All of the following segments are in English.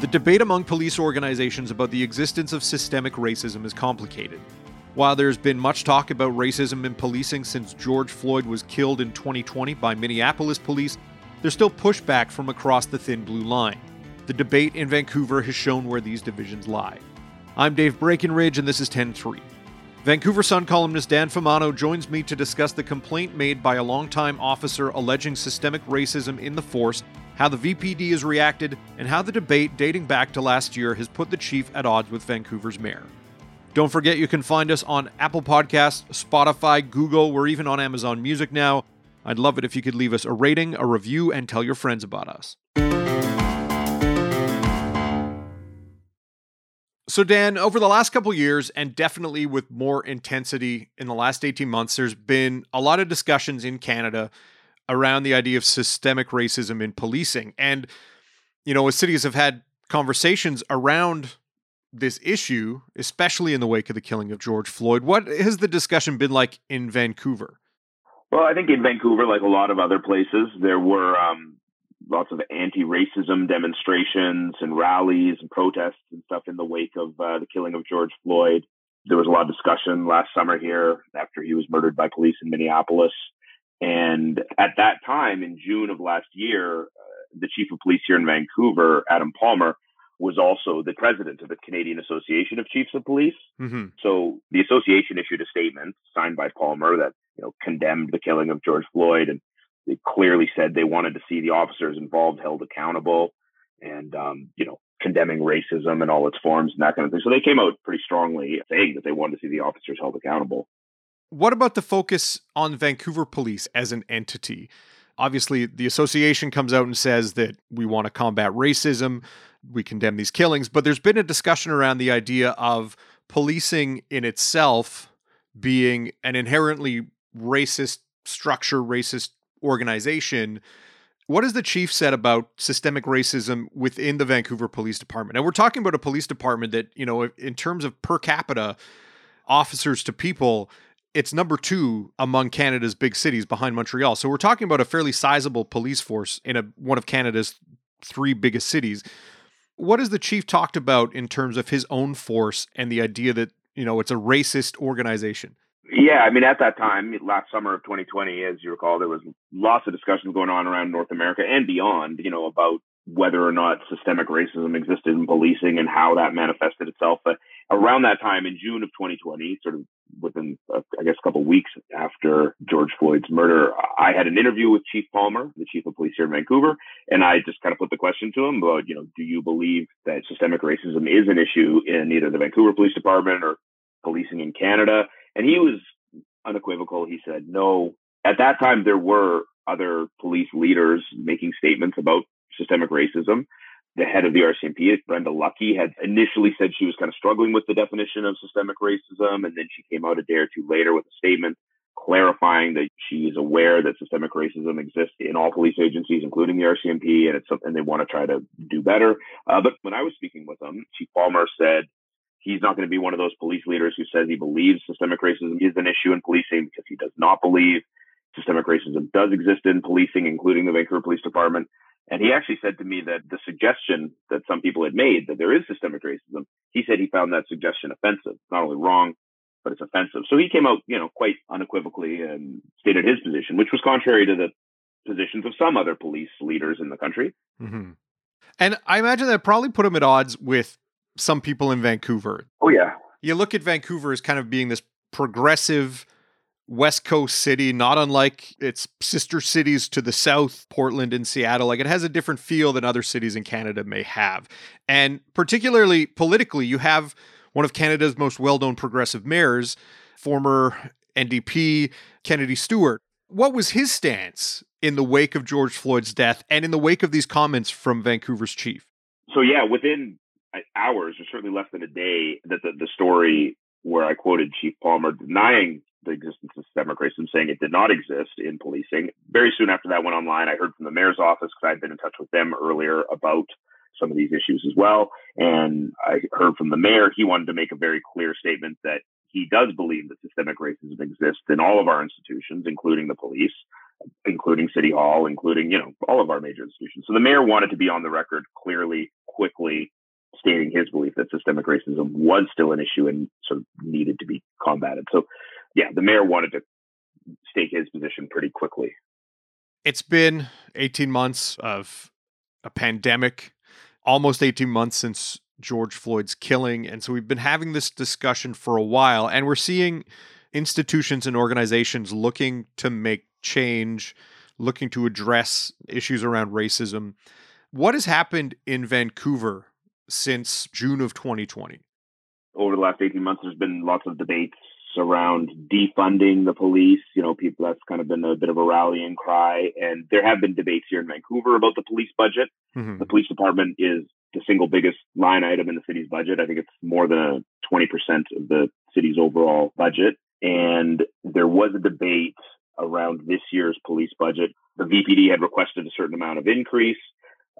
The debate among police organizations about the existence of systemic racism is complicated. While there's been much talk about racism in policing since George Floyd was killed in 2020 by Minneapolis police, there's still pushback from across the thin blue line. The debate in Vancouver has shown where these divisions lie. I'm Dave Breckenridge, and this is 10 3. Vancouver Sun columnist Dan Fumano joins me to discuss the complaint made by a longtime officer alleging systemic racism in the force, how the VPD has reacted, and how the debate dating back to last year has put the chief at odds with Vancouver's mayor. Don't forget you can find us on Apple Podcasts, Spotify, Google, we're even on Amazon Music now. I'd love it if you could leave us a rating, a review, and tell your friends about us. So, Dan, over the last couple years, and definitely with more intensity in the last 18 months, there's been a lot of discussions in Canada around the idea of systemic racism in policing. And, you know, as cities have had conversations around this issue, especially in the wake of the killing of George Floyd. What has the discussion been like in Vancouver? Well, I think in Vancouver, like a lot of other places, there were um, lots of anti-racism demonstrations and rallies and protests and stuff in the wake of uh, the killing of George Floyd. There was a lot of discussion last summer here after he was murdered by police in Minneapolis. And at that time, in June of last year, uh, the chief of police here in Vancouver, Adam Palmer, was also the president of the Canadian Association of Chiefs of Police. Mm-hmm. So the association issued a statement signed by Palmer that you know condemned the killing of George Floyd, and they clearly said they wanted to see the officers involved held accountable, and um, you know condemning racism in all its forms and that kind of thing. So they came out pretty strongly saying that they wanted to see the officers held accountable. What about the focus on Vancouver Police as an entity? Obviously, the association comes out and says that we want to combat racism we condemn these killings, but there's been a discussion around the idea of policing in itself being an inherently racist structure, racist organization. What has the chief said about systemic racism within the Vancouver Police Department? And we're talking about a police department that, you know, in terms of per capita officers to people, it's number two among Canada's big cities behind Montreal. So we're talking about a fairly sizable police force in a one of Canada's three biggest cities what has the chief talked about in terms of his own force and the idea that you know it's a racist organization? Yeah, I mean, at that time, last summer of 2020, as you recall, there was lots of discussions going on around North America and beyond, you know, about whether or not systemic racism existed in policing and how that manifested itself. But around that time in June of 2020, sort of within, uh, I guess, a couple weeks after George Floyd's murder, I had an interview with Chief Palmer, the chief of police here in Vancouver, and I just kind of put the question to him about, you know, do you believe that systemic racism is an issue in either the Vancouver Police Department or policing in Canada? And he was unequivocal. He said, no. At that time, there were other police leaders making statements about systemic racism the head of the RCMP, Brenda Lucki, had initially said she was kind of struggling with the definition of systemic racism. And then she came out a day or two later with a statement clarifying that she is aware that systemic racism exists in all police agencies, including the RCMP, and it's something they want to try to do better. Uh, but when I was speaking with them, Chief Palmer said he's not going to be one of those police leaders who says he believes systemic racism is an issue in policing because he does not believe systemic racism does exist in policing, including the Vancouver Police Department. And he actually said to me that the suggestion that some people had made that there is systemic racism, he said he found that suggestion offensive. It's not only wrong, but it's offensive. So he came out, you know, quite unequivocally and stated his position, which was contrary to the positions of some other police leaders in the country. Mm-hmm. And I imagine that probably put him at odds with some people in Vancouver. Oh, yeah. You look at Vancouver as kind of being this progressive, West Coast city, not unlike its sister cities to the south, Portland and Seattle. Like it has a different feel than other cities in Canada may have. And particularly politically, you have one of Canada's most well known progressive mayors, former NDP Kennedy Stewart. What was his stance in the wake of George Floyd's death and in the wake of these comments from Vancouver's chief? So, yeah, within hours, or certainly less than a day, that the, the story where I quoted Chief Palmer denying the existence of systemic racism, saying it did not exist in policing. Very soon after that went online, I heard from the mayor's office because I'd been in touch with them earlier about some of these issues as well. And I heard from the mayor, he wanted to make a very clear statement that he does believe that systemic racism exists in all of our institutions, including the police. including City Hall, including, you know, all of our major institutions. So the mayor wanted to be on the record clearly, quickly stating his belief that systemic racism was still an issue and sort of needed to be combated. So, yeah, the mayor wanted to stake his position pretty quickly. It's been 18 months of a pandemic, almost 18 months since George Floyd's killing. And so we've been having this discussion for a while, and we're seeing institutions and organizations looking to make change, looking to address issues around racism. What has happened in Vancouver since June of 2020? Over the last 18 months, there's been lots of debates around defunding the police. You know, people that's kind of been a bit of a rallying cry. And there have been debates here in Vancouver about the police budget. Mm-hmm. The police department is the single biggest line item in the city's budget. I think it's more than 20% of the city's overall budget. And there was a debate around this year's police budget. The VPD had requested a certain amount of increase.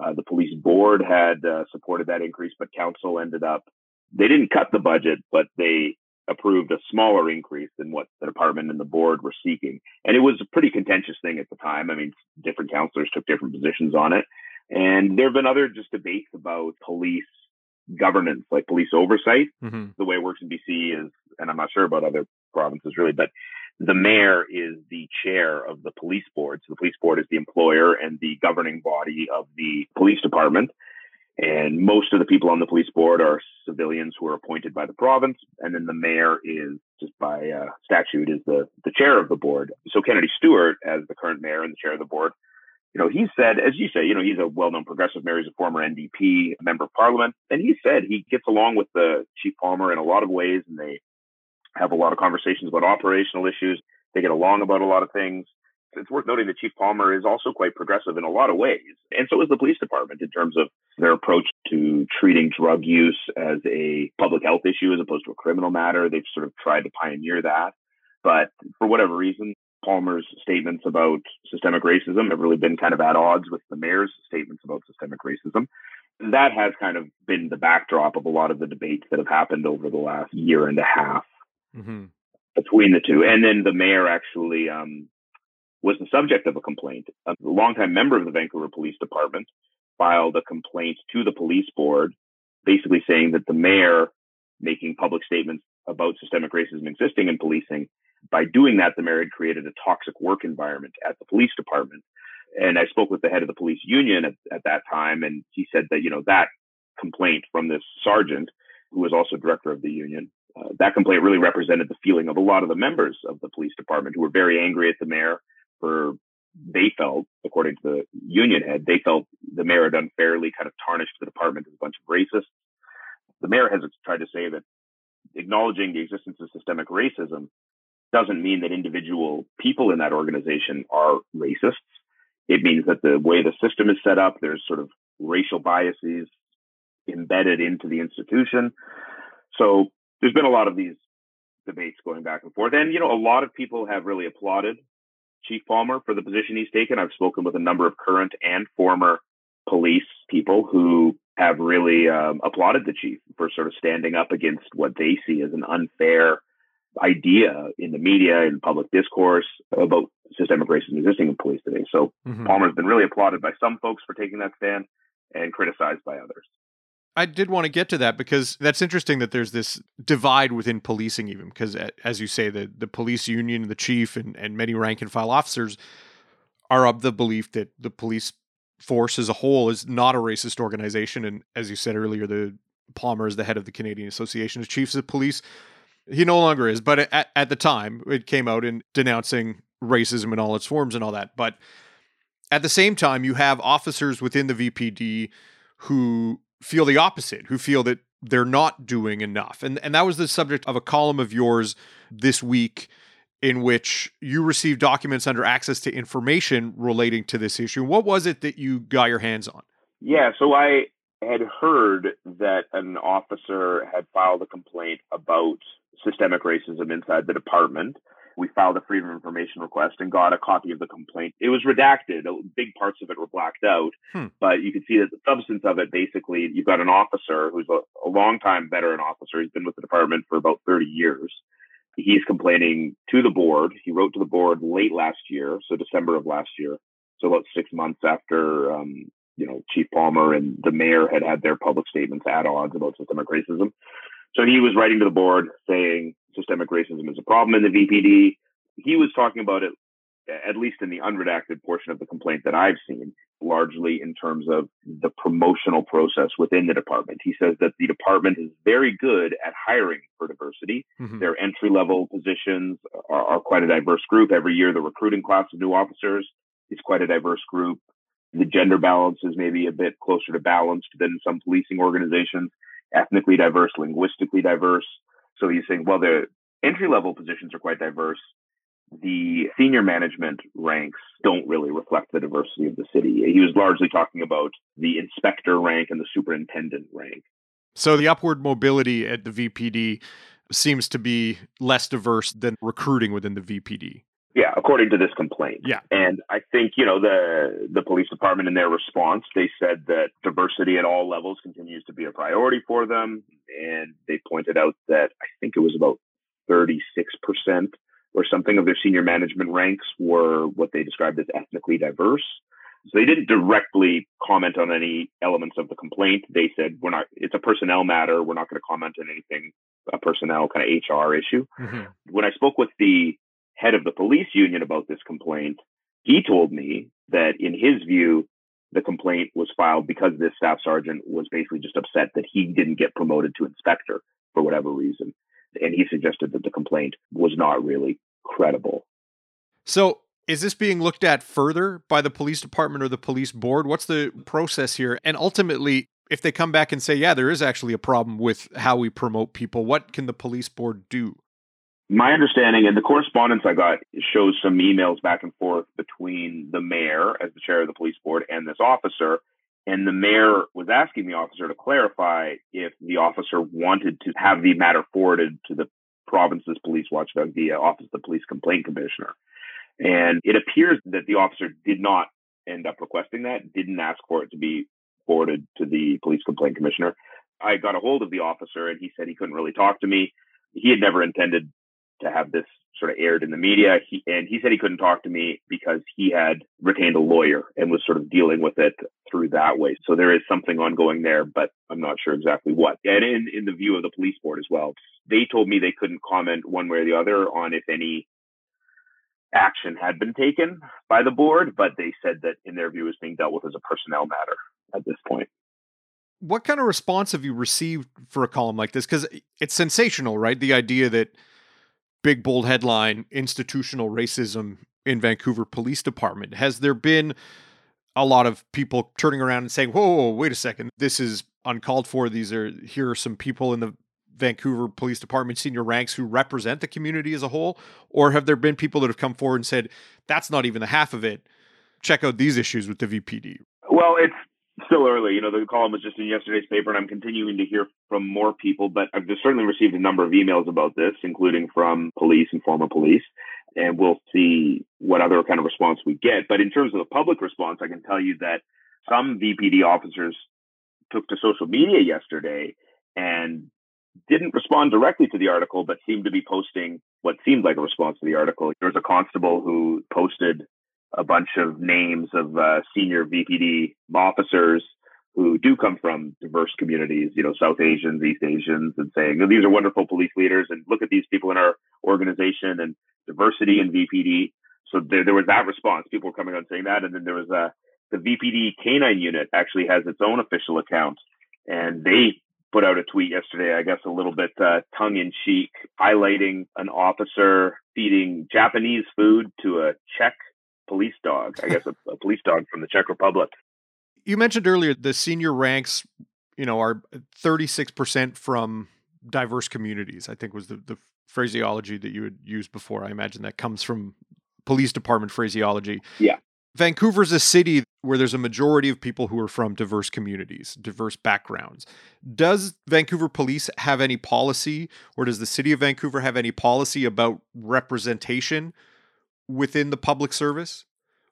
Uh, the police board had uh, supported that increase, but council ended up, they didn't cut the budget, but they approved a smaller increase than what the department and the board were seeking. And it was a pretty contentious thing at the time. I mean, different councilors took different positions on it. And there have been other just debates about police governance, like police oversight. Mm-hmm. The way it works in BC is, and I'm not sure about other provinces really, but the mayor is the chair of the police board. So the police board is the employer and the governing body of the police department. And most of the people on the police board are civilians who are appointed by the province. And then the mayor is just by uh, statute is the, the chair of the board. So Kennedy Stewart, as the current mayor and the chair of the board, you know, he said, as you say, you know, he's a well-known progressive mayor. He's a former NDP member of parliament. And he said he gets along with the chief Palmer in a lot of ways and they have a lot of conversations about operational issues. They get along about a lot of things. It's worth noting that Chief Palmer is also quite progressive in a lot of ways. And so is the police department in terms of their approach to treating drug use as a public health issue as opposed to a criminal matter. They've sort of tried to pioneer that. But for whatever reason, Palmer's statements about systemic racism have really been kind of at odds with the mayor's statements about systemic racism. That has kind of been the backdrop of a lot of the debates that have happened over the last year and a half mm-hmm. between the two. And then the mayor actually um, was the subject of a complaint. A longtime member of the Vancouver Police Department filed a complaint to the police board, basically saying that the mayor making public statements about systemic racism existing in policing. By doing that, the mayor had created a toxic work environment at the police department. And I spoke with the head of the police union at, at that time, and he said that, you know, that complaint from this sergeant, who was also director of the union, uh, that complaint really represented the feeling of a lot of the members of the police department who were very angry at the mayor for they felt, according to the union head, they felt the mayor had unfairly kind of tarnished the department as a bunch of racists. The mayor has tried to say that acknowledging the existence of systemic racism doesn't mean that individual people in that organization are racists. It means that the way the system is set up, there's sort of racial biases embedded into the institution. So there's been a lot of these debates going back and forth. And, you know, a lot of people have really applauded Chief Palmer for the position he's taken. I've spoken with a number of current and former police people who have really um, applauded the chief for sort of standing up against what they see as an unfair idea in the media and public discourse about systemic racism existing in police today. So mm-hmm. Palmer's been really applauded by some folks for taking that stand and criticized by others. I did want to get to that because that's interesting that there's this divide within policing, even because, as you say, the, the police union, the chief, and, and many rank and file officers are of the belief that the police force as a whole is not a racist organization. And as you said earlier, the Palmer is the head of the Canadian Association of Chiefs of Police. He no longer is, but at, at the time, it came out in denouncing racism in all its forms and all that. But at the same time, you have officers within the VPD who feel the opposite, who feel that they're not doing enough. And and that was the subject of a column of yours this week in which you received documents under access to information relating to this issue. What was it that you got your hands on? Yeah, so I had heard that an officer had filed a complaint about systemic racism inside the department we filed a freedom of information request and got a copy of the complaint. It was redacted. Big parts of it were blacked out, hmm. but you can see that the substance of it basically, you've got an officer who's a, a long-time veteran officer. He's been with the department for about 30 years. he's complaining to the board. He wrote to the board late last year, so December of last year, so about six months after um, you know Chief Palmer and the mayor had had their public statements at odds about systemic racism. So he was writing to the board saying systemic racism is a problem in the VPD. He was talking about it, at least in the unredacted portion of the complaint that I've seen, largely in terms of the promotional process within the department. He says that the department is very good at hiring for diversity. Mm-hmm. Their entry level positions are, are quite a diverse group. Every year, the recruiting class of new officers is quite a diverse group. The gender balance is maybe a bit closer to balanced than some policing organizations, ethnically diverse, linguistically diverse. So he's saying, well, the entry level positions are quite diverse the senior management ranks don't really reflect the diversity of the city. He was largely talking about the inspector rank and the superintendent rank. So the upward mobility at the VPD seems to be less diverse than recruiting within the VPD. Yeah, according to this complaint. Yeah. And I think, you know, the the police department in their response, they said that diversity at all levels continues to be a priority for them. And they pointed out that I think it was about 36% or something of their senior management ranks were what they described as ethnically diverse. So they didn't directly comment on any elements of the complaint. They said, we're not, it's a personnel matter. We're not going to comment on anything, a personnel kind of HR issue. Mm-hmm. When I spoke with the head of the police union about this complaint, he told me that in his view, the complaint was filed because this staff sergeant was basically just upset that he didn't get promoted to inspector for whatever reason and he suggested that the complaint was not really credible. So, is this being looked at further by the police department or the police board? What's the process here? And ultimately, if they come back and say, yeah, there is actually a problem with how we promote people, what can the police board do? My understanding and the correspondence I got shows some emails back and forth between the mayor as the chair of the police board and this officer and the mayor was asking the officer to clarify if the officer wanted to have the matter forwarded to the province's police watchdog via Office of the Police Complaint Commissioner. And it appears that the officer did not end up requesting that, didn't ask for it to be forwarded to the police complaint commissioner. I got a hold of the officer and he said he couldn't really talk to me. He had never intended to have this sort of aired in the media. He, and he said he couldn't talk to me because he had retained a lawyer and was sort of dealing with it through that way. So there is something ongoing there, but I'm not sure exactly what. And in, in the view of the police board as well, they told me they couldn't comment one way or the other on if any action had been taken by the board, but they said that in their view is being dealt with as a personnel matter at this point. What kind of response have you received for a column like this? Because it's sensational, right? The idea that big bold headline institutional racism in Vancouver Police Department. Has there been a lot of people turning around and saying, whoa, whoa, wait a second, this is uncalled for. These are here are some people in the Vancouver Police Department senior ranks who represent the community as a whole? Or have there been people that have come forward and said, that's not even the half of it? Check out these issues with the VPD. Well, it's still early. You know, the column was just in yesterday's paper, and I'm continuing to hear from more people. But I've certainly received a number of emails about this, including from police and former police. And we'll see what other kind of response we get. But in terms of the public response, I can tell you that some VPD officers took to social media yesterday and didn't respond directly to the article, but seemed to be posting what seemed like a response to the article. There was a constable who posted a bunch of names of uh, senior VPD officers who do come from diverse communities, you know, South Asians, East Asians, and saying, these are wonderful police leaders, and look at these people in our organization and diversity in VPD. So there, there was that response. People were coming on saying that, and then there was uh, the VPD canine unit actually has its own official account, and they put out a tweet yesterday, I guess a little bit uh, tongue in cheek, highlighting an officer feeding Japanese food to a Czech police dog, I guess a, a police dog from the Czech Republic. You mentioned earlier the senior ranks, you know, are 36% from diverse communities, I think was the, the phraseology that you had used before. I imagine that comes from police department phraseology. Yeah. Vancouver's a city where there's a majority of people who are from diverse communities, diverse backgrounds. Does Vancouver Police have any policy, or does the city of Vancouver have any policy about representation within the public service?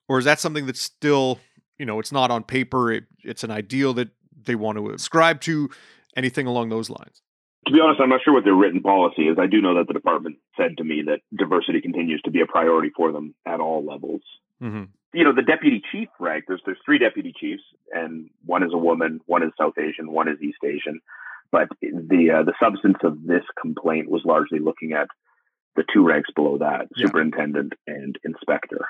Or is that something that's still, you know, it's not on paper, it, it's an ideal that they want to ascribe to, anything along those lines? To be honest, I'm not sure what their written policy is. I do know that the department said to me that diversity continues to be a priority for them at all levels. Mm-hmm. You know, the deputy chief rank, there's, there's three deputy chiefs, and one is a woman, one is South Asian, one is East Asian. But the uh, the substance of this complaint was largely looking at the two ranks below that, yeah. superintendent and inspector.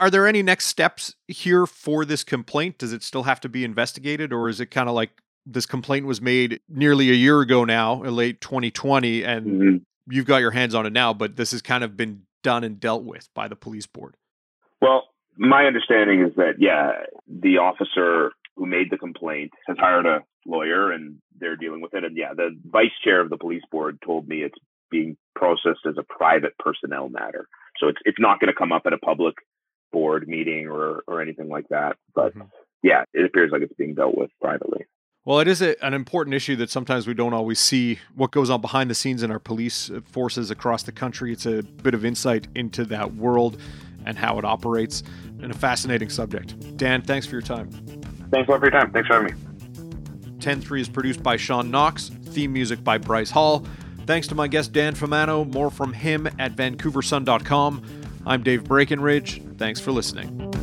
Are there any next steps here for this complaint? Does it still have to be investigated, or is it kind of like this complaint was made nearly a year ago now, late 2020, and mm-hmm. you've got your hands on it now, but this has kind of been done and dealt with by the police board? Well, my understanding is that, yeah, the officer who made the complaint has hired a lawyer and they're dealing with it. And yeah, the vice chair of the police board told me it's being processed as a private personnel matter. So it's it's not going to come up at a public board meeting or or anything like that. But mm-hmm. yeah, it appears like it's being dealt with privately. Well, it is a, an important issue that sometimes we don't always see what goes on behind the scenes in our police forces across the country. It's a bit of insight into that world and how it operates, and a fascinating subject. Dan, thanks for your time. Thanks a lot for your time. Thanks for having me. 10 3 is produced by Sean Knox, theme music by Bryce Hall. Thanks to my guest Dan Fumano. More from him at vancouversun.com. I'm Dave Breckenridge. Thanks for listening.